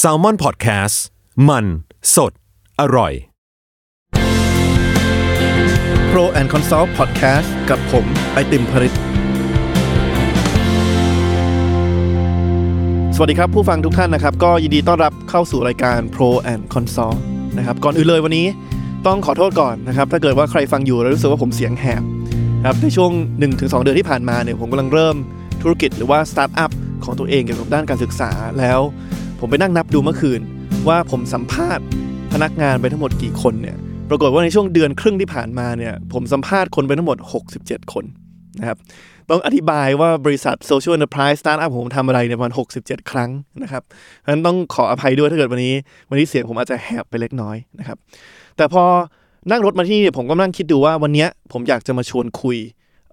s a l ม o n PODCAST มัน สด อร่อย Pro and Consult Podcast กับผมไอติมผริตสวัสดีครับ ผู้ฟังทุกท่านนะครับ ก็ยินดีต้อนรับเข้าสู่รายการ Pro and Consult นะครับก่อนอื่นเลยวันนี้ต้องขอโทษก่อนนะครับ ถ้าเกิดว่าใครฟังอยู่แล้วรู้สึกว่าผมเสียงแหบครับในช่วง 1-2 เดือนที่ผ่านมาเนี่ยผมกำลังเริ่มธุรกิจหรือว่าสตาร์ทอัพ ของตัวเองเกี่ยวกับด้านการศึกษาแล้ว ผมไปนั่งนับดูเมื่อคืน ว่าผมสัมภาษณ์พนักงานไปทั้งหมดกี่คนเนี่ยปรากฏว่าในช่วงเดือนครึ่งที่ผ่านมาเนี่ยผมสัมภาษณ์คนไปทั้งหมด 67 คนนะครับต้องอธิบายว่าบริษัท Social Enterprise Startup ผมทำอะไรเนี่ยประมาณ 67 ครั้งนะครับเพราะฉะนั้นต้องขออภัยด้วยถ้าเกิดวันนี้ วันนี้เสียงผมอาจจะแหบไปเล็กน้อยนะครับแต่พอนั่งรถมาที่นี่ผมก็นั่งคิดดูว่าวันนี้ผมอยากจะมาชวนคุย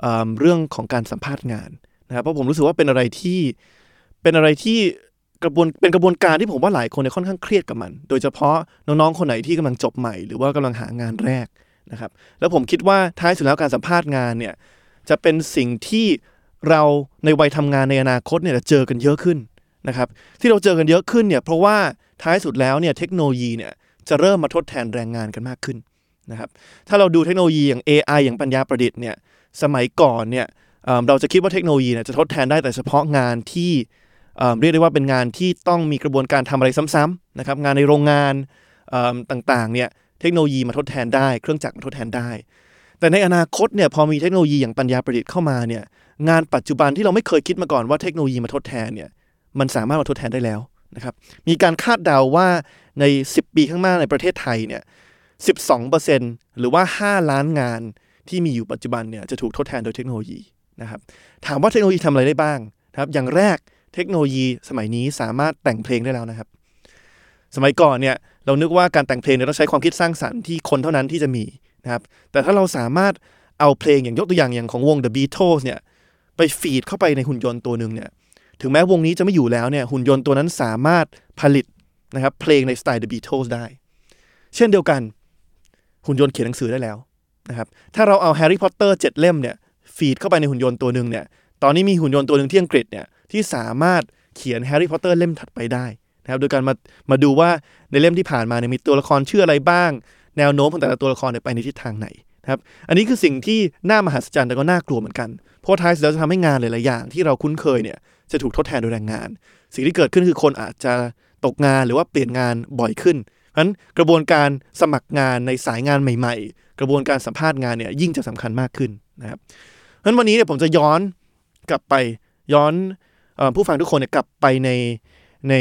เเรื่องของการสัมภาษณ์งานนะครับเพราะผมรู้สึกว่าเป็นอะไรที่ เป็นอะไรที่กระบวนเป็นกระบวนการที่ผมว่าหลายคนเนี่ยค่อนข้างเครียดกับมัน โดยเฉพาะน้องๆคนไหนที่กำลังจบใหม่ หรือว่ากำลังหางานแรกนะครับ แล้วผมคิดว่าท้ายสุดแล้วการสัมภาษณ์งานเนี่ยจะเป็นสิ่งที่เราในวัยทำงานในอนาคตเนี่ยจะเจอกันเยอะขึ้นนะครับ ที่เราเจอกันเยอะขึ้นเนี่ยเพราะว่าท้ายสุดแล้วเนี่ยเทคโนโลยีเนี่ยจะเริ่มมาทดแทนแรงงานกันมากขึ้นนะครับ ถ้าเราดูเทคโนโลยีอย่าง AI อย่างปัญญาประดิษฐ์เนี่ยสมัยก่อนเนี่ยเราจะคิดว่าเทคโนโลยีเนี่ยจะทดแทนได้แต่เฉพาะงานที่ เรียกได้ว่าเป็นงานที่ต้องมีกระบวนการทำอะไรซ้ำๆนะครับงานในโรงงานต่างๆเนี่ยเทคโนโลยีมาทดแทนได้ เครื่องจักรมาทดแทนได้ แต่ในอนาคตเนี่ยพอมีเทคโนโลยีอย่างปัญญาประดิษฐ์เข้ามาเนี่ยงานปัจจุบันที่เราไม่เคยคิดมาก่อนว่าเทคโนโลยีมาทดแทนเนี่ยมันสามารถมาทดแทนได้แล้วนะครับมีการคาดเดาว่าใน 10 ปีข้างหน้าในประเทศไทยเนี่ย12%หรือว่า 5 ล้านงานที่มีอยู่ปัจจุบันเนี่ยจะถูกทดแทนโดยเทคโนโลยีนะครับถามว่าเทคโนโลยีทำอะไรได้บ้างครับอย่างแรก เทคโนโลยีสมัยนี้สามารถแต่งเพลงได้แล้วนะครับ สมัยก่อนเนี่ยเรานึกว่าการแต่งเพลงเนี่ยต้องใช้ความคิดสร้างสรรค์ที่คนเท่านั้นที่จะมีนะครับ แต่ถ้าเราสามารถเอาเพลงอย่างยกตัวอย่างอย่างของวง The Beatles เนี่ยไป feed เข้าไปในหุ่นยนต์ตัวหนึ่งเนี่ย ถึงแม้วงนี้จะไม่อยู่แล้วเนี่ยหุ่นยนต์ตัวนั้นสามารถผลิตนะครับเพลงในสไตล์ The Beatles ได้ เช่นเดียวกัน หุ่นยนต์เขียนหนังสือได้แล้วนะครับ ถ้าเราเอา Harry Potter 7เล่มเนี่ย feed เข้าไปในหุ่นยนต์ตัวหนึ่งเนี่ย ตอนนี้มีหุ่นยนต์ตัวหนึ่งที่อังกฤษเนี่ย ที่สามารถเขียน Harry Potter เล่มถัดไปได้นะครับโดยการมามาดูว่าในเล่มที่ผ่านมาเนี่ยมีตัวละครชื่ออะไรบ้าง แนวโน้มของแต่ละตัวละครไปในทิศทางไหนนะครับอันนี้คือสิ่งที่น่ามหัศจรรย์แต่ก็น่ากลัวเหมือนกัน เพราะท้ายสุดแล้วจะทำให้งานหลายๆอย่าง ที่เราคุ้นเคยเนี่ยจะถูกทดแทนโดยแรงงาน สิ่งที่เกิดขึ้นคือคนอาจจะตกงานหรือว่าเปลี่ยนงานบ่อยขึ้นเพราะฉะนั้นกระบวนการสมัครงานในสายงานใหม่ ๆ กระบวนการสัมภาษณ์งานเนี่ยยิ่งจะสำคัญมากขึ้นนะครับเพราะฉะนั้นวันนี้เนี่ยผมจะย้อนกลับไปย้อน ผู้ฟังทุกคนกลับไปในใน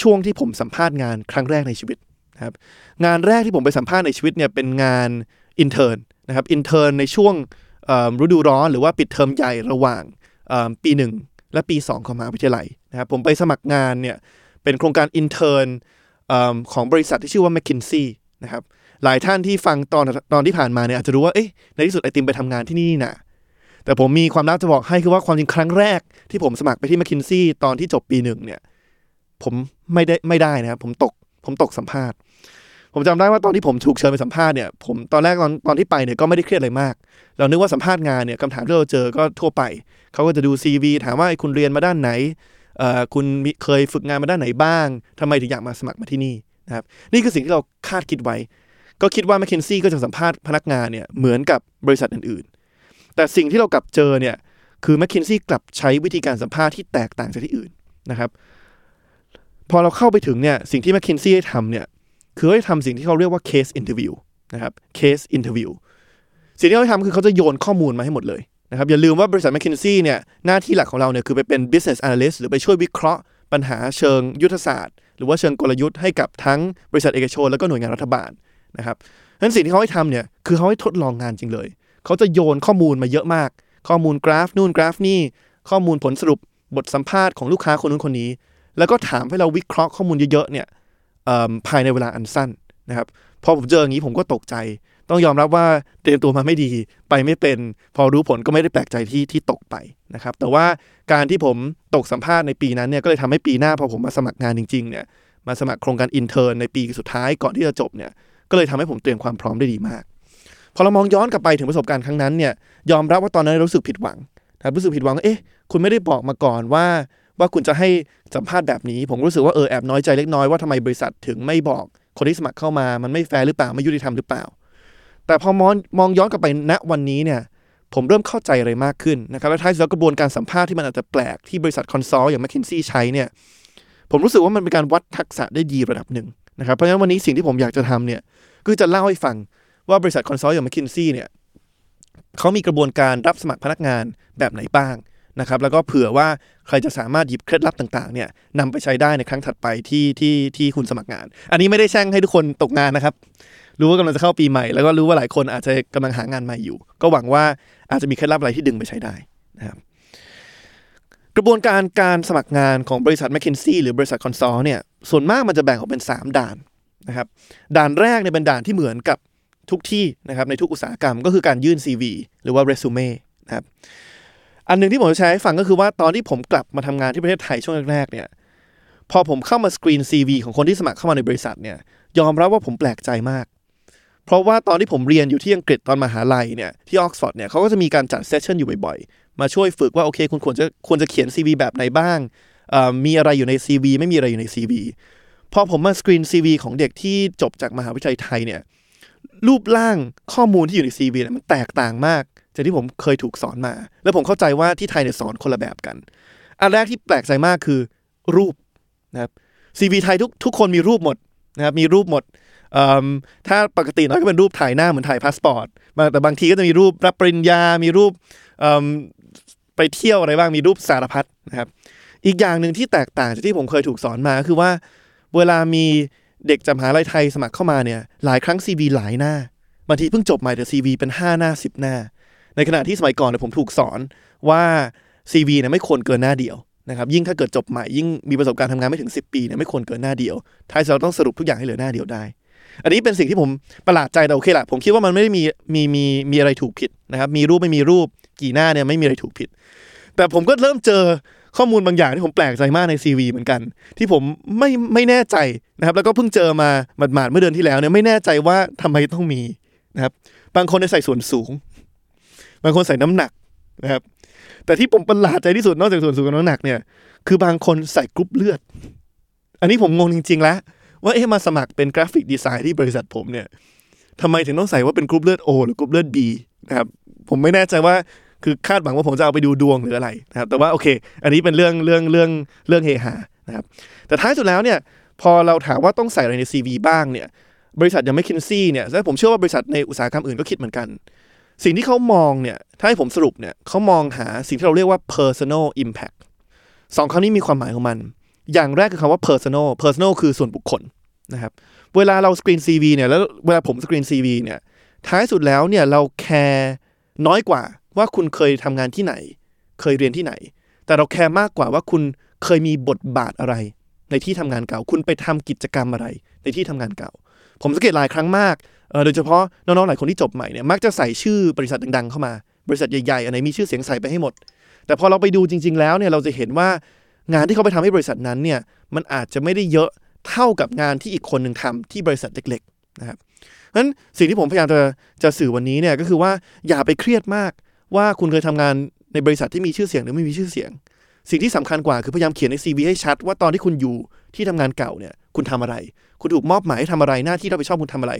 ช่วงที่ผมสัมภาษณ์งานครั้งแรกในชีวิตนะครับงานแรกที่ผมไปสัมภาษณ์ในชีวิตเนี่ยเป็นงาน intern นะครับ intern ในช่วงฤดูร้อนหรือว่าปิดเทอมใหญ่ระหว่างปีหนึ่งและปี 2 ของมหาวิทยาลัยนะครับผมไปสมัครงานเนี่ยเป็นโครงการ intern ของบริษัทที่ชื่อว่า m c k คินซีนะครับหลายท่านที่ฟังตอนตอนที่ผ่านมาเนี่ยอาจจะรู้ว่าเอ๊ะในที่สุดไอติมไปทำงานที่นี่นะ แต่ผมมีความลับจะบอกให้คือว่าความจริงครั้งแรก ที่ผมสมัครไปที่ m c k คินซี่ตอนที่จบปีหนึ่งเนี่ย ผมไม่ได้ไม่ได้นะครับผมตกผมตกสัมภาษณ์ ผมจำได้ว่าตอนที่ผมถูกเชิญไปสัมภาษณ์เนี่ยผมตอนแรกตอนตอนที่ไปเนี่ยก็ไม่ได้เครียดอะไรมาก เรานึกว่าสัมภาษณ์งานเนี่ยคำถามที่เราเจอก็ทั่วไปเขาก็จะดู CV ถามว่าคุณเรียนมาด้านไหนคุณเคยฝึกงานมาด้านไหนบ้างทำไมถึงอยากมาสมัครมาที่นี่นะครับนี่คือสิ่งที่เราคาดคิดไว้ ก็คิดว่าแมคเคนซี่ก็จะสัมภาษณ์พนักงานเนี่ยเหมือนกับบริษัทอื่นๆ แต่สิ่งที่เรากลับเจอเนี่ยคือแมคคินซี่กลับใช้วิธีการสัมภาษณ์ที่แตกต่างจากที่อื่นนะครับพอเราเข้าไปถึงเนี่ยสิ่งที่แมคคินซี่ให้ทำเนี่ยคือให้ทำสิ่งที่เขาเรียกว่า case interview นะครับ case interview สิ่งที่เขาทำคือเขาจะโยนข้อมูลมาให้หมดเลยนะครับอย่าลืมว่าบริษัทแมคคินซี่เนี่ยหน้าที่หลักของเราเนี่ยคือไปเป็น business analyst หรือไปช่วยวิเคราะห์ปัญหาเชิงยุทธศาสตร์ หรือว่าเชิงกลยุทธ์ให้กับทั้งบริษัทเอกชน แล้วก็หน่วยงานรัฐบาลนะครับฉะนั้นสิ่งที่เขาให้ทำเนี่ยคือเขาให้ทดลองงานจริงเลย เขาจะโยนข้อมูลมาเยอะมาก ข้อมูลกราฟนู่นกราฟนี่ข้อมูลผลสรุปบทสัมภาษณ์ของลูกค้าคนนู้นคนนี้ แล้วก็ถามให้เราวิเคราะห์ข้อมูลเยอะๆเนี่ยภายในเวลาอันสั้นนะครับพอผมเจออย่างนี้ผมก็ตกใจ ต้องยอมรับว่าเตรียมตัวมาไม่ดีไปไม่เป็น พอรู้ผลก็ไม่ได้แปลกใจที่ที่ตกไปนะครับ แต่ว่าการที่ผมตกสัมภาษณ์ในปีนั้นเนี่ยก็เลยทำให้ปีหน้าพอผมมาสมัครงานจริงๆเนี่ยมาสมัครโครงการ intern ในปีสุดท้ายก่อนที่จะจบเนี่ยก็เลยทำให้ผมเตรียมความพร้อมได้ดีมาก พอเรามองย้อนกลับไปถึงประสบการณ์ครั้งนั้นเนี่ยยอมรับว่าตอนนั้นรู้สึกผิดหวังนะรู้สึกผิดหวังว่าเอ๊ะคุณไม่ได้บอกมาก่อนว่า ว่าคุณจะให้สัมภาษณ์แบบนี้ ผมรู้สึกว่าเออแอบน้อยใจเล็กน้อยว่าทำไมบริษัทถึงไม่บอกคนที่สมัครเข้ามามันไม่แฟร์หรือเปล่าไม่ยุติธรรมหรือเปล่า แต่พอมองมองย้อนกลับไปณวันนี้เนี่ยผมเริ่มเข้าใจอะไรมากขึ้นนะครับและท้ายสุดกระบวนการสัมภาษณ์ที่มันอาจจะแปลกที่บริษัทคอนซัลท์อย่าง m c k เคนซี่ใช้เนี่ยผมรู้สึกว่ามันเป็นการวัดทักษะได้ดีระดับหนึ่งนะครับเพราะฉะนั้นวันนี้สิ่งที่ผมอยากจะทำเนี่ยก็จะเล่าให้ฟัง ว่าบริษัทคอนซัลท์อย่าง m c k เคนซี่เนี่ยเขามีกระบวนการรับสมัครพนักงานแบบไหนบ้างนะครับแล้วก็เผื่อว่าใครจะสามารถหยิบเคล็ดลับต่างๆเนี่ยนำไปใช้ได้ในครั้งถัดไปที่ที่ที่คุณสมัครงาน อันนี้ไม่ได้แช่งให้ทุกคนตกงานนะครับ รู้ว่ากำลังจะเข้าปีใหม่ แล้วก็รู้ว่าหลายคนอาจจะกำลังหางานใหม่อยู่ ก็หวังว่าอาจจะมีเคล็ดลับอะไรที่ดึงไปใช้ได้นะครับกระบวนการการสมัครงานของบริษัท m c k เคนซี่หรือบริษัทคอนซัลท์เนี่ยส่วนมากมันจะแบ่งออกเป็น 3 ด่านนะครับด่านแรกเนี่ยเป็นด่านที่เหมือนกับ ทุกที่นะครับในทุกอุตสาหกรรมก็คือการยื่น CV หรือว่าเรซูเม่นะครับอันหนึ่งที่ผมจะใช้ให้ฟังก็คือว่าตอนที่ผมกลับมาทำงานที่ประเทศไทยช่วงแรกๆเนี่ยพอผมเข้ามาสกรีน CV ของคนที่สมัครเข้ามาในบริษัทเนี่ยยอมรับว่าผมแปลกใจมาก เพราะว่าตอนที่ผมเรียนอยู่ที่อังกฤษตอนมหาลัยเนี่ยที่ออกซฟอร์ดเนี่ยเขาก็จะมีการจัด session อยู่บ่อยๆ มาช่วยฝึกว่าโอเค คุณควรจะควรจะเขียน CV แบบไหนบ้าง มีอะไรอยู่ใน CV ไม่มีอะไรอยู่ใน CV พอผมมาสกรีน CV ของเด็กที่จบจากมหาวิทยาลัยไทยเนี่ย รูปร่างข้อมูลที่อยู่ใน CV เนี่ยมันแตกต่างมาก จากที่ผมเคยถูกสอนมา แล้วผมเข้าใจว่าที่ไทยเนี่ยสอนคนละแบบกัน อันแรกที่แปลกใจมากคือรูปนะครับ CV ไทยทุกทุกคนมีรูปหมดนะครับมีรูปหมดถ้าปกติน้อยก็เป็นรูปถ่ายหน้าเหมือนถ่ายพาสปอร์ตแต่บางทีก็จะมีรูปรับปริญญา มีรูปไปเที่ยวอะไรบ้างมีรูปสารพัดนะครับ อีกอย่างหนึ่งที่แตกต่างจากที่ผมเคยถูกสอนมาคือว่า เวลามี เด็กจากมหาลัยไทยสมัครเข้ามาเนี่ยหลายครั้ง CV หลายหน้าบางทีเพิ่งจบใหม่แต่ CV เป็น 5 หน้า 10 หน้า ในขณะที่สมัยก่อนเนี่ยผมถูกสอนว่า CV เนี่ยไม่ควรเกินหน้าเดียวนะครับยิ่งถ้าเกิดจบใหม่ยิ่งมีประสบการณ์ทำงานไม่ถึง 10 ปีเนี่ยไม่ควรเกินหน้าเดียวท้ายสุดเราต้องสรุปทุกอย่างให้เหลือหน้าเดียวได้ อันนี้เป็นสิ่งที่ผมประหลาดใจแต่โอเคแหละผมคิดว่ามันไม่ได้มีมีมีมีอะไรถูกผิดนะครับมีรูปไม่มีรูปกี่หน้าเนี่ยไม่มีอะไรถูกผิด แต่ผมก็เริ่มเจอ ข้อมูลบางอย่างที่ผมแปลกใจมากใน CV เหมือนกัน ที่ผมไม่ไม่แน่ใจนะครับ แล้วก็เพิ่งเจอมาหมาดๆเมื่อเดือนที่แล้วเนี่ยไม่แน่ใจว่าทำไมต้องมีนะครับ บางคนใส่ส่วนสูง บางคนใส่น้ำหนักนะครับ แต่ที่ผมประหลาดใจที่สุดนอกจากส่วนสูงกับน้ำหนักเนี่ย คือบางคนใส่กรุ๊ปเลือด อันนี้ผมงงจริงๆแล้วว่าเอ๊ะมาสมัครเป็น graphic design ที่บริษัทผมเนี่ยทำไมถึงต้องใส่ว่าเป็นกรุ๊ปเลือด O หรือกรุ๊ปเลือด B นะครับผมไม่แน่ใจว่า คือคาดหวังว่าผมจะเอาไปดูดวงหรืออะไรนะครับแต่ว่าโอเค อันนี้เป็นเรื่องเรื่องเรื่องเรื่องเฮฮานะครับแต่ท้ายสุดแล้วเนี่ยพอเราถามว่าต้องใส่อะไรใน CV บ้างเนี่ยบริษัทอย่าง m c k เคนซี่เนี่ยและผมเชื่อว่าบริษัทในอุตสาหกรรมอื่นก็คิดเหมือนกัน สิ่งที่เขามองเนี่ยถ้าให้ผมสรุปเนี่ยเขามองหาสิ่งที่เราเรียกว่า personal impact สองคำนี้มีความหมายของมัน อย่างแรกคือคำว่า personal personal คือส่วนบุคคลนะครับเวลาเราสกรีน CV เนี่ยแล้วเวลาผมสกรีน CV เนี่ยท้ายสุดแล้วเนี่ยเราแคร์น้อยกว่า ว่าคุณเคยทำงานที่ไหน เคยเรียนที่ไหน แต่เราแคร์มากกว่าว่าคุณเคยมีบทบาทอะไร ในที่ทำงานเก่า คุณไปทำกิจกรรมอะไร ในที่ทำงานเก่า ผมสังเกตหลายครั้งมากโดยเฉพาะน้องๆหลายคนที่จบใหม่เนี่ยมักจะใส่ชื่อบริษัทดังๆเข้ามา บริษัทใหญ่ๆอันไหนมีชื่อเสียงใส่ไปให้หมด แต่พอเราไปดูจริง ๆ แล้วเนี่ยเราจะเห็นว่างานที่เขาไปทำให้บริษัทนั้นเนี่ยมันอาจจะไม่ได้เยอะเท่ากับงานที่อีกคนหนึ่งทำที่บริษัทเล็ก ๆ นะครับเพราะฉะนั้นสิ่งที่ผมพยายามจะจะสื่อวันนี้เนี่ยก็คือว่าอย่าไปเครียดมาก ว่าคุณเคยทำงานในบริษัทที่มีชื่อเสียงหรือไม่มีชื่อเสียง สิ่งที่สำคัญกว่าคือพยายามเขียนใน CV ให้ชัด ว่าตอนที่คุณอยู่ที่ทำงานเก่าเนี่ย คุณทำอะไร คุณถูกมอบหมายให้ทำอะไรหน้าที่รับผิดชอบคุณทำอะไร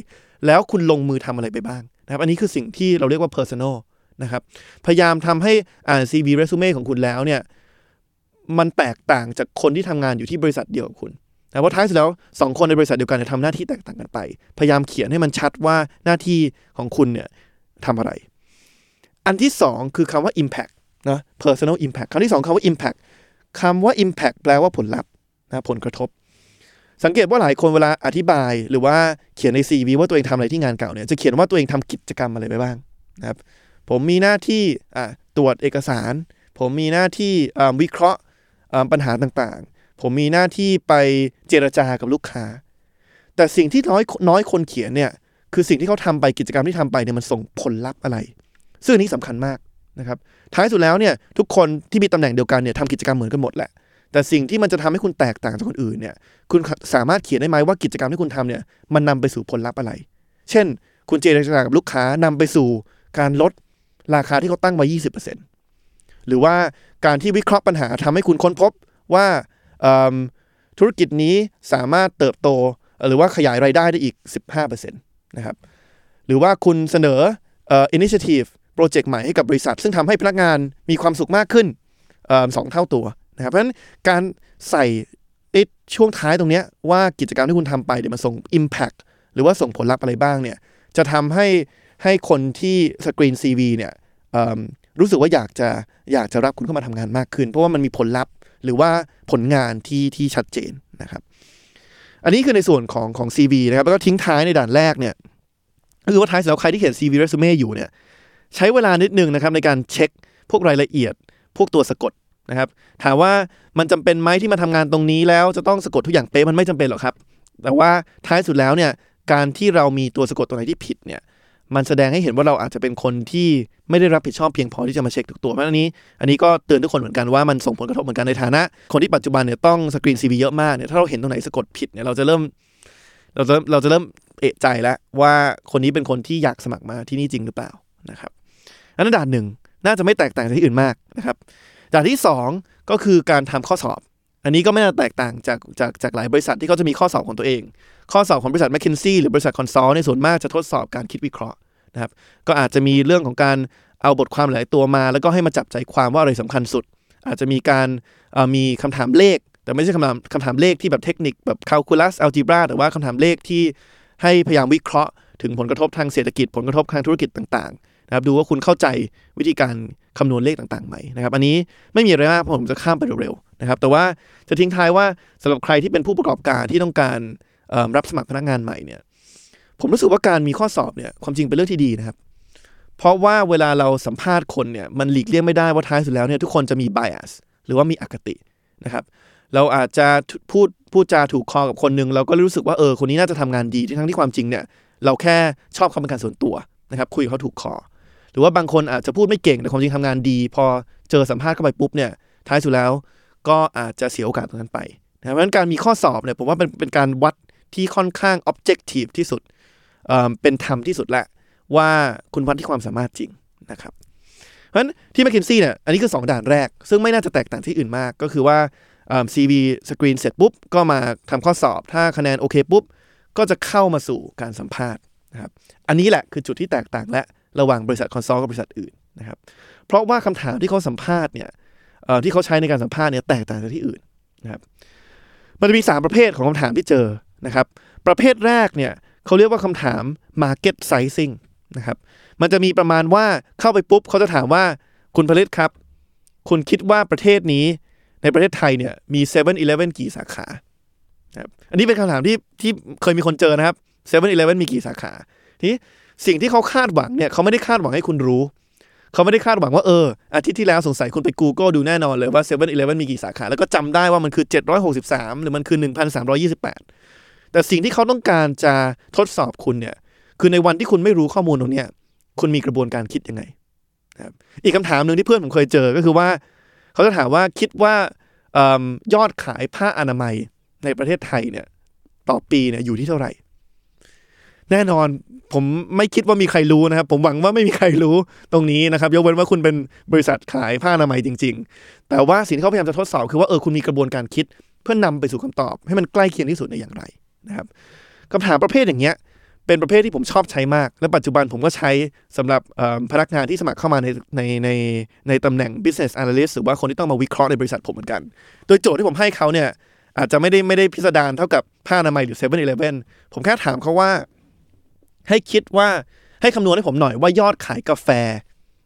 แล้วคุณลงมือทำอะไรไปบ้างนะครับ อันนี้คือสิ่งที่เราเรียกว่า personal นะครับ พยายามทำให้อ่าน CV resume ของคุณแล้วเนี่ย มันแตกต่างจากคนที่ทำงานอยู่ที่บริษัทเดียวกับคุณแต่ว่าท้ายสุดแล้วสองคนในบริษัทเดียวกันจะทำหน้าที่แตกต่างกันไป พยายามเขียนให้มันชัดว่าหน้าที่ของคุณเนี่ยทำอะไร อันที่สองคือคำว่า impact นะ personal impact คำที่สองคำว่า impact คำว่า impact แปลว่าผลลัพธ์นะผลกระทบ สังเกตว่าหลายคนเวลาอธิบาย หรือว่าเขียนใน CV ว่าตัวเองทำอะไรที่งานเก่าเนี่ยจะเขียนว่าตัวเองทำกิจกรรมอะไรไปบ้างนะครับผมมีหน้าที่ตรวจเอกสาร ผมมีหน้าที่วิเคราะห์ปัญหาต่างๆ ผมมีหน้าที่ไปเจรจากับลูกค้า แต่สิ่งที่น้อยน้อยคนเขียนเนี่ยคือสิ่งที่เขาทำไปกิจกรรมที่ทำไปเนี่ยมันส่งผลลัพธ์อะไร ซึ่งนี้สำคัญมากนะครับท้ายสุดแล้วเนี่ยทุกคนที่มีตำแหน่งเดียวกันเนี่ยทำกิจกรรมเหมือนกันหมดแหละแต่สิ่งที่มันจะทำให้คุณแตกต่างจากคนอื่นเนี่ยคุณสามารถเขียนได้ไหมว่ากิจกรรมที่คุณทำเนี่ยมันนำไปสู่ผลลัพธ์อะไร เช่น คุณเจรจากับลูกค้านำไปสู่การลดราคาที่เขาตั้งไว้20%หรือว่าการที่วิเคราะห์ปัญหาทำให้คุณค้นพบว่าธุรกิจนี้สามารถเติบโตหรือว่าขยายรายได้ได้อีก 15%นะครับหรือว่าคุณเสนออ่อ initiative โปรเจกต์ใหม่ให้กับบริษัท ซึ่งทำให้พนักงานมีความสุขมากขึ้นออสองเท่าตัวนะครับเพราะฉะนั้นการใส่ช่วงท้ายตรงนี้ว่ากิจกรรมที่คุณทำไปเดี๋ยวมันส่ง impact หรือว่าส่งผลลัพธ์อะไรบ้างเนี่ยจะทำให้ให้คนที่สกรีน CV เนี่ยรู้สึกว่าอยากจะอยากจะรับคุณเข้ามาทำงานมากขึ้น เพราะว่ามันมีผลลัพธ์หรือว่าผลงานที่ที่ชัดเจนนะครับ อันนี้คือในส่วนของของ CV นะครับแล้วก็ทิ้งท้ายในด่านแรกเนี่ยคือว่าท้ายสุดแล้วใครที่เขียน CV resume อยู่เนี่ย ใช้เวลานิดนึงนะครับในการเช็คพวกรายละเอียด พวกตัวสะกดนะครับถามว่ามันจำเป็นไหมที่มาทำงานตรงนี้แล้วจะต้องสะกดทุกอย่างเป๊ะมันไม่จำเป็นหรอกครับ แต่ว่าท้ายสุดแล้วเนี่ยการที่เรามีตัวสะกดตัวไหนที่ผิดเนี่ยมันแสดงให้เห็นว่าเราอาจจะเป็นคนที่ไม่ได้รับผิดชอบเพียงพอที่จะมาเช็คทุกตัวเพราะอันนี้ อันนี้ก็เตือนทุกคนเหมือนกันว่ามันส่งผลกระทบเหมือนกันในฐานะ คนที่ปัจจุบันเนี่ยต้อง screen CV เยอะมากเนี่ยถ้าเราเห็นตรงไหนสะกดผิดเนี่ยเราจะเริ่มเราจะเราจะเริ่มเอะใจแล้วว่าคนนี้เป็นคนที่อยากสมัครมาที่นี่จริงหรือเปล่านะครับ อันนั้นด่านหนึ่งน่าจะไม่แตกต่างจากที่อื่นมากนะครับด่านที่สองก็คือการทำข้อสอบ อันนี้ก็ไม่น่าแตกต่างจากจากจากหลายบริษัทที่เขาจะมีข้อสอบของตัวเอง ข้อสอบของบริษัท m c k เคนซี่หรือบริษัท consult ในส่วนมากจะทดสอบการคิดวิเคราะห์นะครับก็อาจจะมีเรื่องของการเอาบทความหลายตัวมา แล้วก็ให้มาจับใจความว่าอะไรสำคัญสุด อาจจะมีการมีคำถามเลข แต่ไม่ใช่คำถามคำถามเลขที่แบบเทคนิคแบบค a l c u l u s algebra แต่ว่าคำถามเลขที่ให้พยายามวิเคราะห์ ถึงผลกระทบทางเศรษฐกิจผลกระทบทางธุรกิจต่าง นะครับดูว่าคุณเข้าใจวิธีการคำนวณเลขต่างๆไหมนะครับอันนี้ไม่มีอะไรมากผมจะข้ามไปเร็วๆนะครับแต่ว่าจะทิ้งท้ายว่าสำหรับใครที่เป็นผู้ประกอบการที่ต้องการรับสมัครพนักงานใหม่เนี่ยผมรู้สึกว่าการมีข้อสอบเนี่ยความจริงเป็นเรื่องที่ดีนะครับ เพราะว่าเวลาเราสัมภาษณ์คนเนี่ยมันหลีกเลี่ยงไม่ได้ว่าท้ายสุดแล้วเนี่ยทุกคนจะมี bias หรือว่ามีอคตินะครับเราอาจจะพูดพูดจาถูกคอกับคนหนึ่งเราก็รู้สึกว่าเออคนนี้น่าจะทำงานดีทั้งที่ความจริงเนี่ยเราแค่ชอบเขาเป็นการส่วนตัวนะครับคุยเขาถูกคอ หรือว่าบางคนอาจจะพูดไม่เก่งแต่ความจริงทำงานดี พอเจอสัมภาษณ์เข้าไปปุ๊บเนี่ยท้ายสุดแล้วก็อาจจะเสียโอกาสตรงนั้นไปนะครับเพราะฉะนั้นการมีข้อสอบเนี่ยผมว่าเป็นเป็นการวัดที่ค่อนข้าง objective ที่สุดเเป็นธรรมที่สุดแหละว่าคุณวัดที่ความสามารถจริงนะครับเพราะฉะนั้นที่ m c k เคนซี่เนี่ยอันนี้คือ 2 ด่านแรก ซึ่งไม่น่าจะแตกต่างที่อื่นมากก็คือว่า CV สกรีนเสร็จปุ๊บ ก็มาทำข้อสอบ ถ้าคะแนนโอเคปุ๊บ ก็จะเข้ามาสู่การสัมภาษณ์นะครับอันนี้แหละคือจุดที่แตกต่างและ ระหว่างบริษัทคอนซัลท์กับบริษัทอื่นนะครับเพราะว่าคำถามที่เขาสัมภาษณ์เนี่ยที่เขาใช้ในการสัมภาษณ์เนี่ยแตกต่างจากที่อื่นนะครับมันจะมี 3 ประเภทของคำถามที่เจอนะครับ ประเภทแรกเนี่ยเขาเรียกว่าคำถาม market sizing นะครับมันจะมีประมาณว่าเข้าไปปุ๊บเขาจะถามว่าคุณผลิตครับ คุณคิดว่าประเทศนี้ในประเทศไทยเนี่ยมี7 e เ e ่ e อกี่สาขาครับอันนี้เป็นคำถามที่ที่เคยมีคนเจอนะครับ7 e เ e ่ e อมีกี่สาขา ที สิ่งที่เขาคาดหวังเนี่ยเขาไม่ได้คาดหวังให้คุณรู้ เขาไม่ได้คาดหวังว่าเอออาทิตย์ที่แล้วสงสัยคุณไป Google ดูแน่นอนเลยว่า7 e เ e ่ e มีกี่สาขา แล้วก็จำได้ว่ามันคือ 763 หรือมันคือ 1,328 แต่สิ่งที่เขาต้องการจะทดสอบคุณเนี่ยคือในวันที่คุณไม่รู้ข้อมูลตรงนี้คุณมีกระบวนการคิดยังไงครับอีกคำถามหนึ่งที่เพื่อนผมเคยเจอก็คือว่า เขาจะถามว่าคิดว่าเอยอดขายผ้าอนามัยในประเทศไทยเนี่ยต่อปีเนี่ยอยู่ที่เท่าไหร่ แน่นอนผมไม่คิดว่ามีใครรู้นะครับ ผมหวังว่าไม่มีใครรู้ตรงนี้นะครับ ยกเว้นว่าคุณเป็นบริษัทขายผ้าอนามัยจริง ๆ แต่ว่าสิ่งที่เขาพยายามจะทดสอบคือว่าเออคุณมีกระบวนการคิด เพื่อนนำไปสู่คำตอบ ให้มันใกล้เคียงที่สุดในอย่างไรนะครับคำถามประเภทอย่างเงี้ยเป็นประเภทที่ผมชอบใช้มาก และปัจจุบันผมก็ใช้สำหรับพนักงานที่สมัครเข้ามาในในในในตำแหน่ง business analyst หรือว่าคนที่ต้องมาวิเคราะห์ในบริษัทผมเหมือนกัน โดยโจทย์ที่ผมให้เขาเนี่ยอาจจะไม่ได้ไม่ได้พิสดารเท่ากับผ้าอนามัยหรือ7 e เ e ่ e อผมแค่ถามเขาว่า ให้คิดว่าให้คำนวณให้ผมหน่อยว่ายอดขายกาแฟ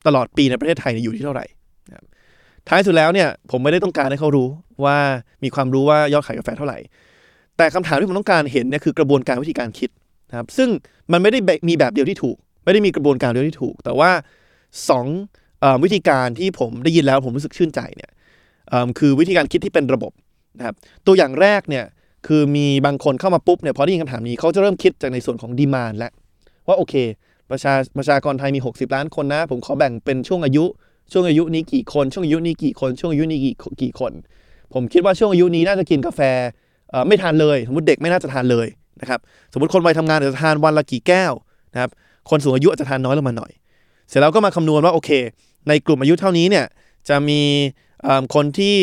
ตลอดปีในประเทศไทยอยู่ที่เท่าไหร่ท้ายสุดแล้วเนี่ยผมไม่ได้ต้องการให้เขารู้ว่ามีความรู้ว่ายอดขายกาแฟเท่าไหร่ แต่คำถามที่ผมต้องการเห็นเนี่ยคือกระบวนการวิธีการคิดนะครับซึ่งมันไม่ได้แบบมีแบบเดียวที่ถูก ไม่ได้มีกระบวนการเดียวที่ถูก แต่ว่าสองวิธีการที่ผมได้ยินแล้วผมรู้สึกชื่นใจเนี่ยคือวิธีการคิดที่เป็นระบบนะครับตัวอย่างแรกเนี่ยคือมีบางคนเข้ามาปุ๊บเนี่ยพอได้ยินคำถามนี้เขาจะเริ่มคิดจากในส่วนของดีมานแล้ว ว่าโอเค ประชาประชากรไทยมี 60 ล้านคนนะ ผมขอแบ่งเป็นช่วงอายุ ช่วงอายุนี้กี่คน ช่วงอายุนี้กี่คน ช่วงอายุนี้กี่กี่คน ผมคิดว่าช่วงอายุนี้น่าจะกินกาแฟไม่ทานเลย สมมติเด็กไม่น่าจะทานเลยนะครับ สมมติคนวัยทำงานอาจจะทานวันละกี่แก้วนะครับ คนสูงอายุอาจจะทานน้อยลงมาหน่อย เสร็จแล้วก็มาคำนวณว่าโอเค ในกลุ่มอายุเท่านี้เนี่ยจะมีคนที่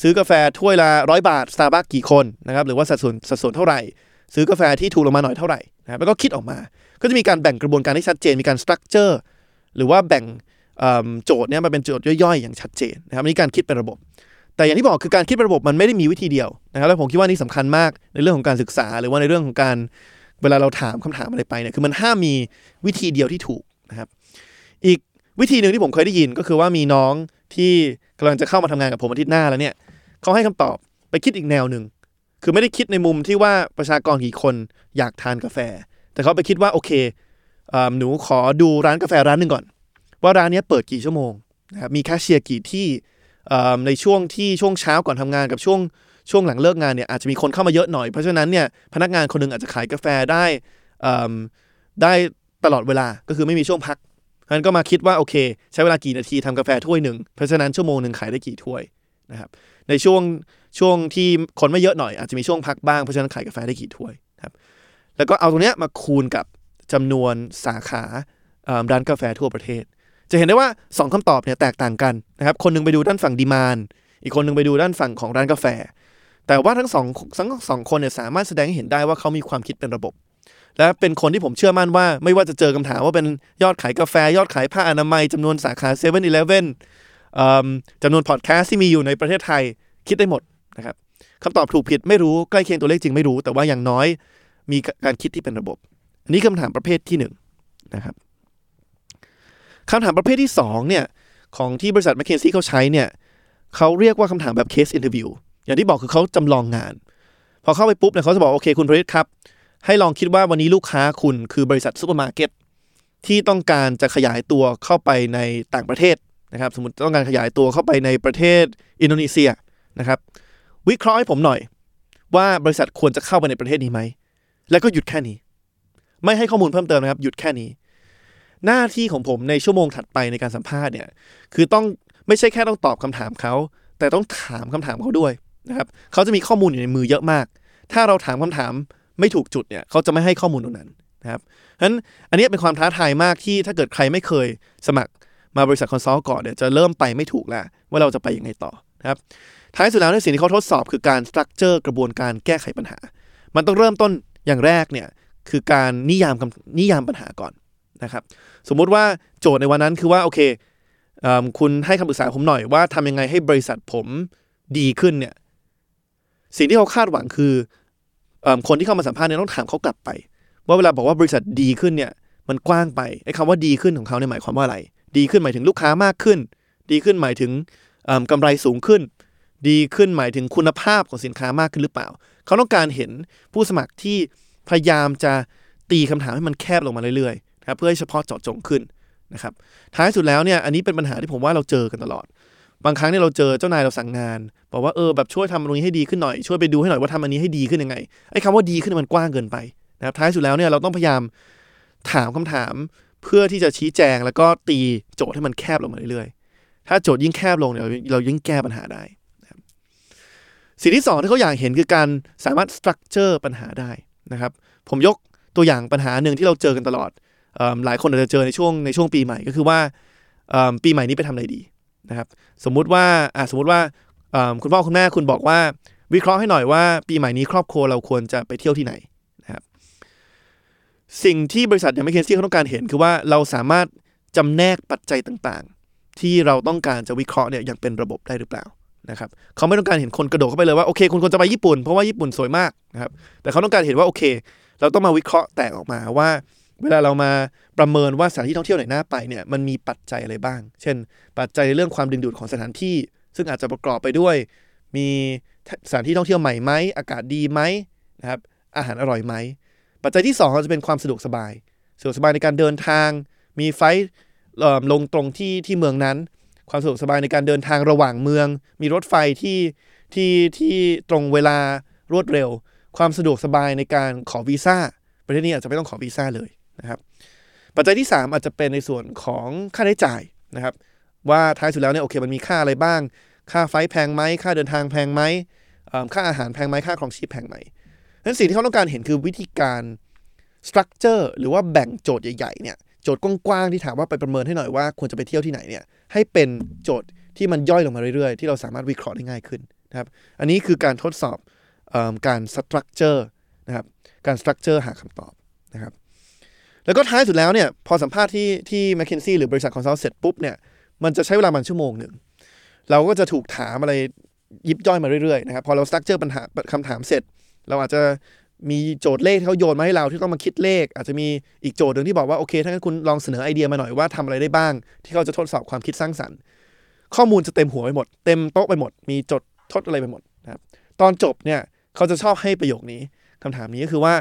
ซื้อกาแฟถ้วยละร้อยบาท Starbucks กี่คนนะครับหรือว่าสัดส่วนสัดส่วนเท่าไหร่ ซื้อกาแฟที่ถูกลงมาหน่อยเท่าไหร่นะครับแล้วก็คิดออกมา ก็จะมีการแบ่งกระบวนการที่ชัดเจน มีการสตรัคเจอร์หรือว่าแบ่งโจทย์เนี่ยมาเป็นโจทย์ย่อยๆ อย่างชัดเจนนะครับนี่การคิดเป็นระบบ แต่อย่างที่บอกคือการคิดเป็นระบบมันไม่ได้มีวิธีเดียวนะครับแล้วผมคิดว่านี่สำคัญมากในเรื่องของการศึกษา หรือว่าในเรื่องของการเวลาเราถามคำถามอะไรไปเนี่ยคือมันห้ามมีวิธีเดียวที่ถูกนะครับ อีกวิธีหนึ่งที่ผมเคยได้ยินก็คือว่ามีน้องที่กำลังจะเข้ามาทำงานกับผมอาทิตย์หน้าแล้วเนี่ยเขาให้คำตอบไปคิดอีกแนวหนึ่ง คือไม่ได้คิดในมุมที่ว่าประชากรกี่คนอยากทานกาแฟ แต่เขาไปคิดว่าโอเคอหนูขอดูร้านกาแฟร้านหนึ่งก่อน ว่าร้านนี้เปิดกี่ชั่วโมงนะครับมีแคชเชียร์กี่ที่ในช่วงที่ช่วงเช้าก่อนทำงานกับช่วงช่วงหลังเลิกงานเนี่ยอาจจะมีคนเข้ามาเยอะหน่อย เพราะฉะนั้นเนี่ยพนักงานคนหนึงอาจจะขายกาแฟได้ได้ตลอดเวลาก็คือไม่มีช่วงพักนั้นก็มาคิดว่าโอเค ใช้เวลากี่นาทีทำกาแฟถ้วยหนึ่งเพราะฉะนั้นชั่วโมงหนึ่งขายได้กี่ถ้วยนะครับในช่วง ช่วงที่คนไม่เยอะหน่อยอาจจะมีช่วงพักบ้าง เพราะฉะนั้นขายกาแฟได้กี่ถ้วยครับแล้วก็เอาตรงเนี้ยมาคูณกับจำนวนสาขาร้านกาแฟทั่วประเทศ จะเห็นได้ว่า 2คำตอบเนี่ยแตกต่างกันนะครับคนหนึงไปดูด้านฝั่งดีมานอีกคนหนึงไปดูด้านฝั่งของร้านกาแฟ แต่ว่าทั้งสองทั้งสองคนเนี่ยสามารถแสดงให้เห็นได้ว่าเขามีความคิดเป็นระบบ และเป็นคนที่ผมเชื่อมั่นว่า ไม่ว่าจะเจอคำถามว่าเป็นยอดขายกาแฟ ยอดขายผ้าอนามัยจำนวนสาขา7 e เ e ่ e อจำนวนพอดแคสต์ที่มีอยู่ในประเทศไทยคิดได้หมด นะครับคำตอบถูกผิดไม่รู้ใกล้เคียงตัวเลขจริงไม่รู้ แต่ว่าอย่างน้อยมีการคิดที่เป็นระบบ อันนี้คำถามประเภทที่หนึ่งนะครับคำถามประเภทที่สองเนี่ยของที่บริษัท m c k เคนซี่เขาใช้เนี่ยเขาเรียกว่าคำถามแบบ case interview อย่างที่บอกคือเขาจำลองงาน พอเข้าไปปุ๊บเนี่ยเขาจะบอกโอเคคุณพริษฐ์ครับ ให้ลองคิดว่าวันนี้ลูกค้าคุณคือบริษัทซูเปอร์มาร์เก็ตที่ต้องการจะขยายตัวเข้าไปในต่างประเทศนะครับ สมมติต้องการขยายตัวเข้าไปในประเทศอินโดนีเซียนะครับ วิเคราะห์ให้ผมหน่อย ว่าบริษัทควรจะเข้าไปในประเทศนี้ไหม แล้วก็หยุดแค่นี้ ไม่ให้ข้อมูลเพิ่มเติมนะครับ หยุดแค่นี้ หน้าที่ของผมในชั่วโมงถัดไปในการสัมภาษณ์เนี่ย คือต้องไม่ใช่แค่ต้องตอบคำถามเขา แต่ต้องถามคำถามเขาด้วยนะครับเขาจะมีข้อมูลอยู่ในมือเยอะมาก ถ้าเราถามคำถามไม่ถูกจุดเนี่ยเขาจะไม่ให้ข้อมูลตรงนั้นนะครับฉะนั้นอันนี้เป็นความท้าทายมากที่ถ้าเกิดใครไม่เคยสมัครมาบริษัท consult ก่อนเนี่ยจะเริ่มไปไม่ถูกแล้วว่าเราจะไปยังไงต่อ นะครับท้ายสุดแล้วในสิ่งที่เขาทดสอบคือการ structure กระบวนการแก้ไขปัญหา มันต้องเริ่มต้นอย่างแรกเนี่ยคือการนิยามคำนิยามปัญหาก่อนนะครับสมมุติว่าโจทย์ในวันนั้นคือว่าโอเคเอคุณให้คำปรึกษาผมหน่อยว่าทำยังไงให้บริษัทผมดีขึ้นเนี่ยสิ่งที่เขาคาดหวังคืออคนที่เข้ามาสัมภาษณ์เนี่ยต้องถามเขากลับไป ว่าเวลาบอกว่าบริษัทดีขึ้นเนี่ยมันกว้างไปไอ้คำว่าดีขึ้นของเขาเนี่ยหมายความว่าอะไร ดีขึ้นหมายถึงลูกค้ามากขึ้น ดีขึ้นหมายถึง กำไรสูงขึ้น ดีขึ้นหมายถึงคุณภาพของสินค้ามากขึ้นหรือเปล่า เขาต้องการเห็นผู้สมัครที่พยายามจะตีคำถามให้มันแคบลงมาเรื่อยๆนะครับเพื่อให้เฉพาะเจาะจงขึ้นนะครับท้ายสุดแล้วเนี่ยอันนี้เป็นปัญหาที่ผมว่าเราเจอกันตลอด บางครั้งเนี่ยเราเจอเจ้านายเราสั่งงาน บอกว่าเออแบบช่วยทำตรงนี้ให้ดีขึ้นหน่อยช่วยไปดูให้หน่อยว่าทำอันนี้ให้ดีขึ้นยังไงไอ้คำว่าดีขึ้นมันกว้างเกินไปนะครับท้ายสุดแล้วเนี่ยเราต้องพยายามถามคำถามเพื่อที่จะชี้แจงแล้วก็ตีโจทย์ให้มันแคบลงมาเรื่อยๆ ถ้าโจทย์ยิ่งแคบลงเนี่ยเรายิ่งแก้ปัญหาได้สิ่งที่สองที่เขาอยากเห็นคือการสามารถสตรัคเจอร์ปัญหาได้นะครับ ผมยกตัวอย่างปัญหาหนึ่งที่เราเจอกันตลอดเอิ่มหลายคนอาจจะเจอในช่วงในช่วงปีใหม่ก็คือว่าปีใหม่นี้ไปทำอะไรดีนะครับ สมมุติว่าสมมุติว่าคุณพ่อคุณแม่คุณบอกว่า วิเคราะห์ให้หน่อยว่าปีใหม่นี้ครอบครัวเราควรจะไปเที่ยวที่ไหนนะครับสิ่งที่บริษัทอย่างไม่เคนซี่เขาต้องการเห็นคือว่าเราสามารถจำแนกปัจจัยต่าง ที่เราต้องการจะวิเคราะห์เนี่ยอย่างเป็นระบบได้หรือเปล่านะครับเขาไม่ต้องการเห็นคนกระโดดเข้าไปเลยว่าโอเคคุณควรจะไปญี่ปุ่นเพราะว่าญี่ปุ่นสวยมากนะครับแต่เขาต้องการเห็นว่าโอเค เราต้องมาวิเคราะห์แตกออกมาว่า เวลาเรามาประเมินว่าสถานที่ท่องเที่ยวไหนน่าไปเนี่ยมันมีปัจจัยอะไรบ้าง เช่น ปัจจัยในเรื่องความดึงดูดของสถานที่ ซึ่งอาจจะประกอบไปด้วย มีสถานที่ท่องเที่ยวใหม่ไหมอากาศดีไหมนะครับอาหารอร่อยไหมปัจจัยที่สองจะเป็นความสะดวกสบายสะดวกสบายในการเดินทาง มีไฟ ลงตรงที่ที่เมืองนั้น ความสะดวกสบายในการเดินทางระหว่างเมือง มีรถไฟที่ที่ที่ตรงเวลารวดเร็ว ความสะดวกสบายในการขอวีซ่า ประเทศนี้อาจจะไม่ต้องขอวีซ่าเลยนะครับ ปัจจัยที่ 3 อาจจะเป็นในส่วนของค่าใช้จ่ายนะครับ ว่าท้ายสุดแล้วเนี่ยโอเคมันมีค่าอะไรบ้าง ค่าไฟแพงไหมค่าเดินทางแพงไหมเอิ่มค่าอาหารแพงไหมค่าครองชีพแพงไหมนั้นสิ่งที่เขาต้องการเห็นคือวิธีการสตรัคเจอร์หรือว่าแบ่งโจทย์ใหญ่ๆเนี่ย โจทย์กว้างๆที่ถามว่าไปประเมินให้หน่อยว่าควรจะไปเที่ยวที่ไหนเนี่ยให้เป็นโจทย์ที่มันย่อยลงมาเรื่อยๆ ที่เราสามารถวิเคราะห์ได้ง่ายขึ้นนะครับอันนี้คือการทดสอบเออการ structure นะครับการ structure หาคำตอบนะครับแล้วก็ท้ายสุดแล้วเนี่ยพอสัมภาษณ์ที่ที่ m c k เคนซี่หรือบริษัท consult เสร็จปุ๊บเนี่ยมันจะใช้เวลามันชั่วโมงหนึ่ง เราก็จะถูกถามอะไรยิบย่อยมาเรื่อยๆนะครับพอเรา structure ปัญหาคำถามเสร็จ เราอาจจะ มีโจทย์เลขที่เขาโยนมาให้เราที่ต้องมาคิดเลข อาจจะมีอีกโจทย์หนึ่งที่บอกว่าโอเคถ้างั้นคุณลองเสนอไอเดียมาหน่อยว่าทำอะไรได้บ้าง ที่เขาจะทดสอบความคิดสร้างสรรค์ ข้อมูลจะเต็มหัวไปหมด เต็มโต๊ะไปหมด มีจดทดอะไรไปหมดนะครับตอนจบเนี่ยเขาจะชอบให้ประโยคนี้คำถามนี้ก็คือว่า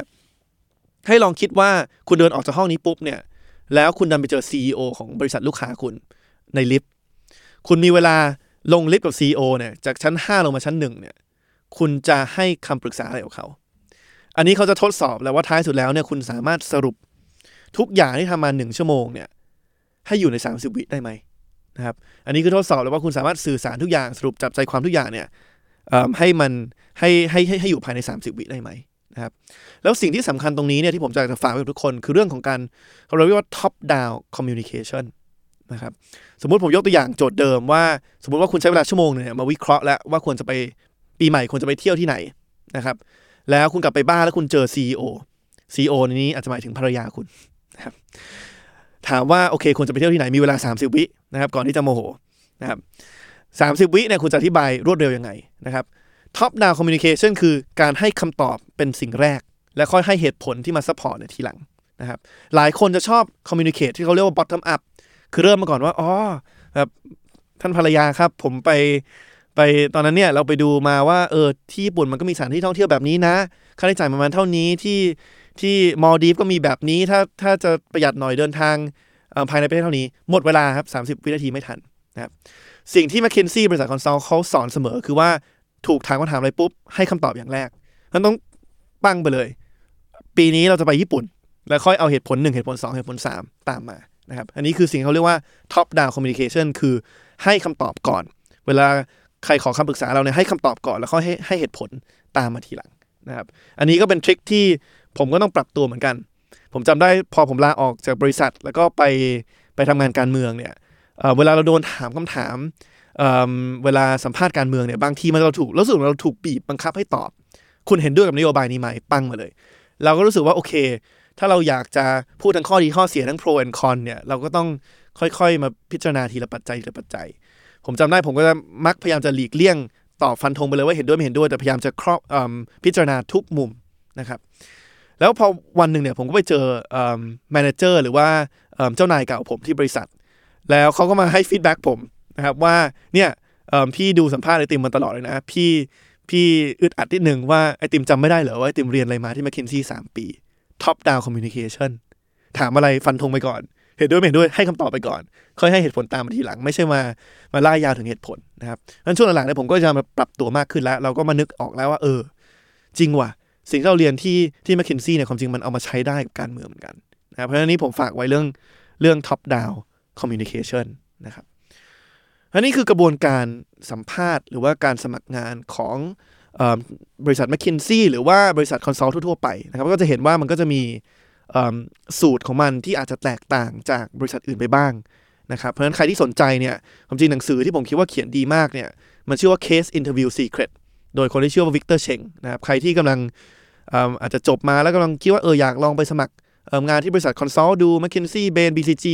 ให้ลองคิดว่าคุณเดินออกจากห้องนี้ปุ๊บเนี่ย แล้วคุณดันไปเจอ CEO ของบริษัทลูกค้าคุณในลิฟต์คุณมีเวลาลงลิฟต์กับ CEO เนี่ยจากชั้น 5 ลงมาชั้น1เนี่ย คุณจะให้คำปรึกษาอะไรกับเขา อันนี้เขาจะทดสอบแล้วว่าท้ายสุดแล้วเนี่ยคุณสามารถสรุปทุกอย่างที่ทำมา1ชั่วโมงเนี่ยให้อยู่ใน 30 วิได้ไหมนะครับ อันนี้คือทดสอบแล้วว่าคุณสามารถสื่อสารทุกอย่างสรุปจับใจความทุกอย่างเนี่ยให้มันให้ให้ให้ให้อยู่ภายใน 30 วิได้ไหมนะครับแล้วสิ่งที่สำคัญตรงนี้เนี่ยที่ผมจะจะฝากไว้กับทุกคน คือเรื่องของการเราเรียกว่า top down communication นะครับสมมุติผมยกตัวอย่างโจทย์เดิมว่า สมมุติว่าคุณใช้เวลาชั่วโมงหนึงเนี่ยมาวิเคราะห์แล้วว่าควรจะไปปีใหม่ควรจะไปเที่ยวที่ไหนนะครับ แล้วคุณกลับไปบ้านแล้วคุณเจอ CEO CEO ในนี้อาจจะหมายถึงภรรยาคุณนะครับถามว่าโอเคควรจะไปเที่ยวที่ไหนมีเวลา 30 วินะครับ ก่อนที่จะโมโหนะครับ30วิเนี่ยคุณจะอธิบายรวดเร็วยังไงนะครับ top down communication คือการให้คำตอบเป็นสิ่งแรก และค่อยให้เหตุผลที่มา support ในทีหลังนะครับหลายคนจะชอบ communicate ที่เขาเรียกว่า bottom up คือเริ่มมาก่อนว่าอ๋อแบบท่านภรรยาครับ ผมไป ไปตอนนั้นเนี่ยเราไปดูมาว่าเออที่ญี่ปุ่นมันก็มีสถานที่ท่องเที่ยวแบบนี้นะ ค่าใช้จ่ายประมาณเท่านี้ที่ที่มอลดีฟก็มีแบบนี้ถ้าถ้าจะประหยัดหน่อยเดินทางออภายในประเทศเท่านี้ หมดเวลาครับ 30 วินาทีไม่ทันนะครับสิ่งที่ m c k เคนซี่บริษัทคอนซัลท์เขาสอนเสมอ คือว่าถูกถามคำถามอะไรปุ๊บ ให้คำตอบอย่างแรกมันต้องปั้งไปเลย ปีนี้เราจะไปญี่ปุ่น แล้วค่อยเอาเหตุผลหนึ่งเหตุผลสองเหตุผลสามตามมานะครับอันนี้คือสิ่งเขาเรียกว่า top down communication คือให้คำตอบก่อน เวลา ใครขอคำปรึกษาเราเนี่ยให้คำตอบก่อนแล้วค่อยให้ให้เหตุผลตามมาทีหลังนะครับ อันนี้ก็เป็นทริคที่ผมก็ต้องปรับตัวเหมือนกัน ผมจำได้พอผมลาออกจากบริษัท แล้วก็ไปไปทำงานการเมืองเนี่ยเเวลาเราโดนถามคำถามเเวลาสัมภาษณ์การเมืองเนี่ยบางทีมันเราถูกรู้สึกว่าเราถูกบีบบังคับให้ตอบ คุณเห็นด้วยกับนโยบายนี้ไหมปังมาเลย เราก็รู้สึกว่าโอเค ถ้าเราอยากจะพูดทั้งข้อดีข้อเสียทั้ง pro and con เนี่ยเราก็ต้องค่อยๆ มาพิจารณาทีละปัจจัยทีละปัจจัย ผมจำได้ผมก็จะมักพยายามจะหลีกเลี่ยงตอบฟันธงไปเลยว่าเห็นด้วยไม่เห็นด้วยแต่พยายามจะครอบพิจารณาทุกมุมนะครับ แล้วพอวันหนึ่งเนี่ยผมก็ไปเจอ manager หรือว่าเจ้านายเก่าผมที่บริษัท แล้วเขาก็มาให้ feedback ผมนะครับว่าเนี่ยพี่ดูสัมภาษณ์ไอติมมาตลอดเลยนะ พี่พี่อึดอัดนิดนึงว่าไอติมจำไม่ได้เหรอว่าไอติมเรียนอะไรมาที่ m c k เคนซี่สามปี top down communication ถามอะไรฟันธงไปก่อน เห็นด้วยไม่เห็นด้วยให้คำตอบไปก่อน ค่อยให้เหตุผลตามมาทีหลัง ไม่ใช่มามาล่ายาวถึงเหตุผลนะครับงั้นช่วงหลังๆเนี่ยผมก็จะมาปรับตัวมากขึ้นแล้ว เราก็มานึกออกแล้วว่า เออ จริงว่ะสิ่งที่เราเรียนที่ที่ m c k เคนซี่เนี่ยความจริงมันเอามาใช้ได้กับการเมืองเหมือนกันนะครับเพราะฉะนั้นนี้ผมฝากไว้เรื่องเรื่อง top down communication นะครับอันนี้คือกระบวนการสัมภาษณ์ หรือว่าการสมัครงานของออบริษัท m c k เคนซี่หรือว่าบริษัท consult ทั่วไปนะครับก็จะเห็นว่ามันก็จะมี สูตรของมันที่อาจจะแตกต่างจากบริษัทอื่นไปบ้างนะครับเพราะฉะนั้นใครที่สนใจเนี่ยความจริงหนังสือที่ผมคิดว่าเขียนดีมากเนี่ยมันชื่อว่า Case Interview Secret โดยคนที่ชื่อว่า Victor Cheng นะครับใครที่กำลังอาจจะจบมาแล้วกำลังคิดว่าเอออยากลองไปสมัครงานที่บริษัท consult ดู McKinsey Bain BCG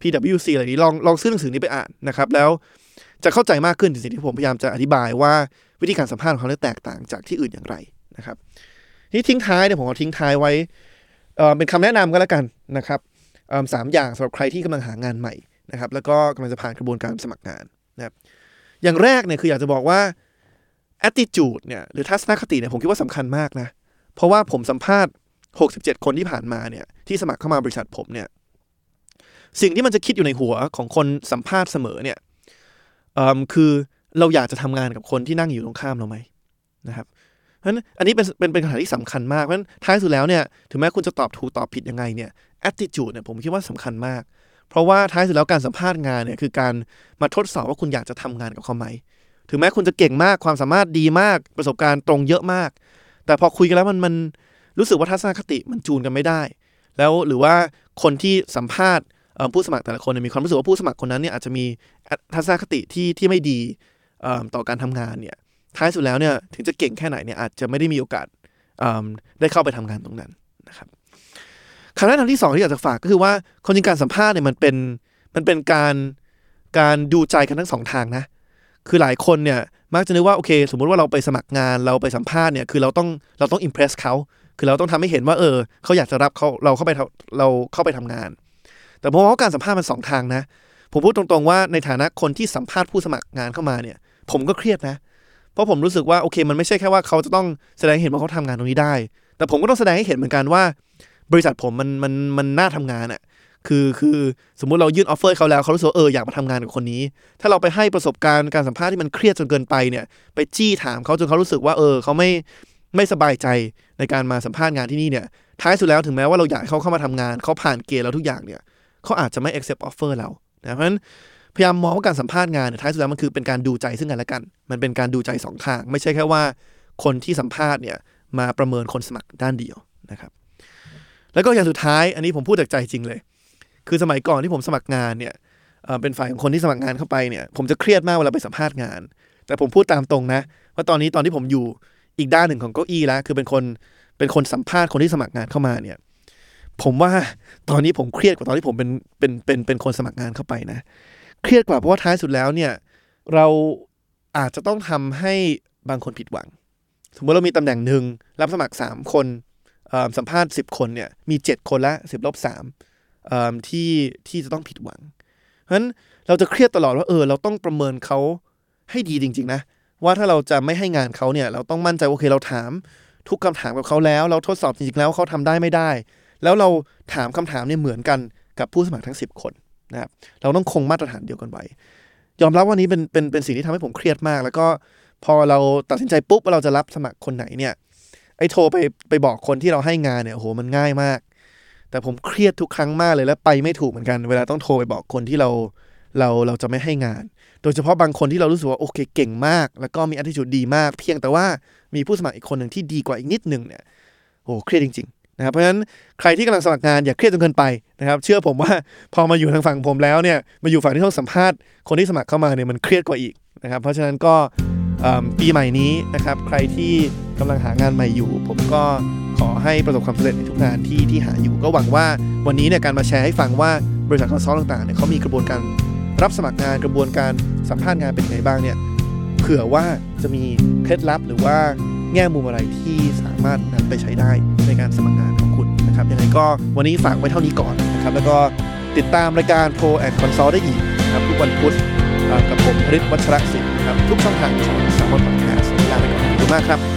PwC อะไรนี้ลองลองซื้อหนังสือนี้ไปอ่านนะครับแล้วจะเข้าใจมากขึ้นถึงสิ่งที่ผมพยายามจะอธิบายว่าวิธีการสัมภาษณ์ของเขาแตกต่างจากที่อื่นอย่างไรนะครับที่ทิ้งท้ายเนี่ยผมเอทิ้งท้ายไว้ เออเป็นคำแนะนำก็แล้วกันนะครับสามอย่างสำหรับใครที่กำลังหางานใหม่นะครับ แล้วก็กำลังจะผ่านกระบวนการสมัครงานนะครับอย่างแรกเนี่ยคืออยากจะบอกว่า attitude เนี่ยหรือทัศนคติเนี่ยผมคิดว่าสำคัญมากนะเพราะว่าผมสัมภาษณ์ 67 คนที่ผ่านมาเนี่ยที่สมัครเข้ามาบริษัทผมเนี่ยสิ่งที่มันจะคิดอยู่ในหัวของคนสัมภาษณ์เสมอเนี่ยคือเราอยากจะทำงานกับคนที่นั่งอยู่ตรงข้ามเราไหมนะครับ เพราะฉะนั้นอันนี้เป็นเป็นเป็นคำถามที่สำคัญมากเพราะฉะนั้นท้ายสุดแล้วเนี่ยถึงแม้คุณจะตอบถูกตอบผิดยังไงเนี่ย attitude เนี่ยผมคิดว่าสำคัญมาก เพราะว่าท้ายสุดแล้วการสัมภาษณ์งานเนี่ยคือการมาทดสอบว่าคุณอยากจะทำงานกับเขาไหมถึงแม้คุณจะเก่งมากความสามารถดีมากประสบการณ์ตรงเยอะมาก แต่พอคุยกันแล้วมันมันรู้สึกว่าทัศนคติมันจูนกันไม่ได้ แล้วหรือว่าคนที่สัมภาษณ์ผู้สมัครแต่ละคนมีความรู้สึกว่าผู้สมัครคนนั้นเนี่ยอาจจะมีทัศนคติที่ที่ไม่ดีต่อการทำงานเนี่ย ท้ายสุดแล้วเนี่ยถึงจะเก่งแค่ไหนเนี่ยอาจจะไม่ได้มีโอกาสได้เข้าไปทำงานตรงนั้นนะครับคำแนะนำที่สองที่อยากจะฝากก็คือว่าคนจริงการสัมภาษณ์เนี่ยมันเป็นมันเป็นการการดูใจกันทั้งสองทางนะ คือหลายคนเนี่ยมักจะนึกว่าโอเค สมมุติว่าเราไปสมัครงานเราไปสัมภาษณ์เนี่ยคือเราต้องเราต้องอิมเพรสเขาคือเราต้องทำให้เห็นว่าเออเขาอยากจะรับเขาเราเข้าไปเราเข้าไปทำงาน แต่ผมว่าการสัมภาษณ์มันสองทางนะ ผมพูดตรงๆว่าในฐานะคนที่สัมภาษณ์ผู้สมัครงานเข้ามาเนี่ย ผมก็เครียดนะเพราะผมรู้สึกว่าโอเค มันไม่ใช่แค่ว่าเขาจะต้องแสดงเห็นว่าเขาทำงานตรงนี้ได้ แต่ผมก็ต้องแสดงให้เห็นเหมือนกันว่า บริษัทผมมันมันมันน่าทำงานอะ่ะคือคือสมมุติเรายื่นออฟเฟอร์เขาแล้วเขารู้สึกเอออยากมาทำงานกับคนนี้ ถ้าเราไปให้ประสบการณ์การสัมภาษณ์ที่มันเครียดจนเกินไปเนี่ย ไปจี้ถามเขาจนเขารู้สึกว่าเออเขาไม่ไม่สบายใจในการมาสัมภาษณ์งานที่นี่เนี่ยท้ายสุดแล้วถึงแม้ว่าเราอยากเขาเข้ามาทำงานเขาผ่านเกณฑ์แล้วทุกอย่างเนี่ยเขาอาจจะไม่ accept offer เรานะเพราะฉะนั้น พยายามมองว่าการสัมภาษณ์งานเนี่ยท้ายสุดแล้วมันคือเป็นการดูใจซึ่งกันและกัน มันเป็นการดูใจสองทาง ไม่ใช่แค่ว่าคนที่สัมภาษณ์เนี่ยมาประเมินคนสมัครด้านเดียวนะครับ แล้วก็อย่างสุดท้ายอันนี้ผมพูดจากใจจริงเลย คือสมัยก่อนที่ผมสมัครงานเนี่ยเอ่อเป็นฝ่ายของคนที่สมัครงานเข้าไปเนี่ย ผมจะเครียดมากเวลาไปสัมภาษณ์งาน แต่ผมพูดตามตรงนะว่าตอนนี้ตอนที่ผมอยู่อีกด้านหนึ่งของเก้าอี้แล้ว คือเป็นคนเป็นคนสัมภาษณ์คนที่สมัครงานเข้ามาเนี่ย ผมว่าตอนนี้ผมเครียดกว่าตอนที่ผมเป็นเป็นเป็นเป็นคนสมัครงานเข้าไปนะ เครียดกว่าเพราะว่าท้ายสุดแล้วเนี่ยเราอาจจะต้องทำให้บางคนผิดหวัง สมมติเรามีตำแหน่งหนึ่งรับสมัครสามคนสัมภาษณ์สิบคนเนี่ยมีเจ็ดคนละสิบลบสามที่ที่จะต้องผิดหวัง เพราะฉะนั้นเราจะเครียดตลอดว่าเออเราต้องประเมินเขาให้ดีจริง ๆ นะ ว่าถ้าเราจะไม่ให้งานเขาเนี่ยเราต้องมั่นใจว่าโอเคเราถาม ทุกคำถามกับเขาแล้ว เราทดสอบจริงๆแล้วเขาทำได้ไม่ได้ แล้วเราถามคำถามเนี่ยเหมือนกันกับผู้สมัครทั้ง 10 คน นะครับเราต้องคงมาตรฐานเดียวกันไว้ยอมรับว่านี้เป็นเป็นเป็นสิ่งที่ทำให้ผมเครียดมาก แล้วก็พอเราตัดสินใจปุ๊บว่าเราจะรับสมัครคนไหนเนี่ย ไอ้โทรไปไปบอกคนที่เราให้งานเนี่ยโหมันง่ายมาก แต่ผมเครียดทุกครั้งมากเลยและไปไม่ถูกเหมือนกัน เวลาต้องโทรไปบอกคนที่เราเราเราจะไม่ให้งาน โดยเฉพาะบางคนที่เรารู้สึกว่าโอเคเก่งมาก แล้วก็มี attitude ดีมาก เพียงแต่ว่ามีผู้สมัครอีกคนหนึ่งที่ดีกว่าอีกนิดหนึ่งเนี่ยโอ้โหเครียดจริง ๆ นะครับเพราะฉะนั้นใครที่กำลังสมัครงานอย่าเครียดจนเกินไปนะครับ เชื่อผมว่าพอมาอยู่ทางฝั่งผมแล้วเนี่ยมาอยู่ฝั่งที่ต้องสัมภาษณ์คนที่สมัครเข้ามาเนี่ยมันเครียดกว่าอีกนะครับ เพราะฉะนั้นก็ปีใหม่นี้นะครับใครที่กำลังหางานใหม่อยู่ ผมก็ขอให้ประสบความสำเร็จในทุกงานที่ที่หาอยู่ ก็หวังว่าวันนี้เนี่ยการมาแชร์ให้ฟังว่าบริษัท consult ต่างๆเนี่ยเขามีกระบวนการรับสมัครงานกระบวนการสัมภาษณ์งานเป็นยังไงบ้างเนี่ยเผื่อว่าจะมีเคล็ดลับหรือว่า แง่มุมอะไรที่สามารถนำไปใช้ได้ในการสมัครงานของคุณนะครับยังไงก็วันนี้ฝากไว้เท่านี้ก่อนนะครับแล้วก็ติดตามรายการ Pro and Consult ได้อีกนะครับทุกวันพุธกับผมพริศวัชรศิลป์นะครับทุกช่องทางของ s ซ m o n Podcast ลาไปก่อนขอบคุณมากครับ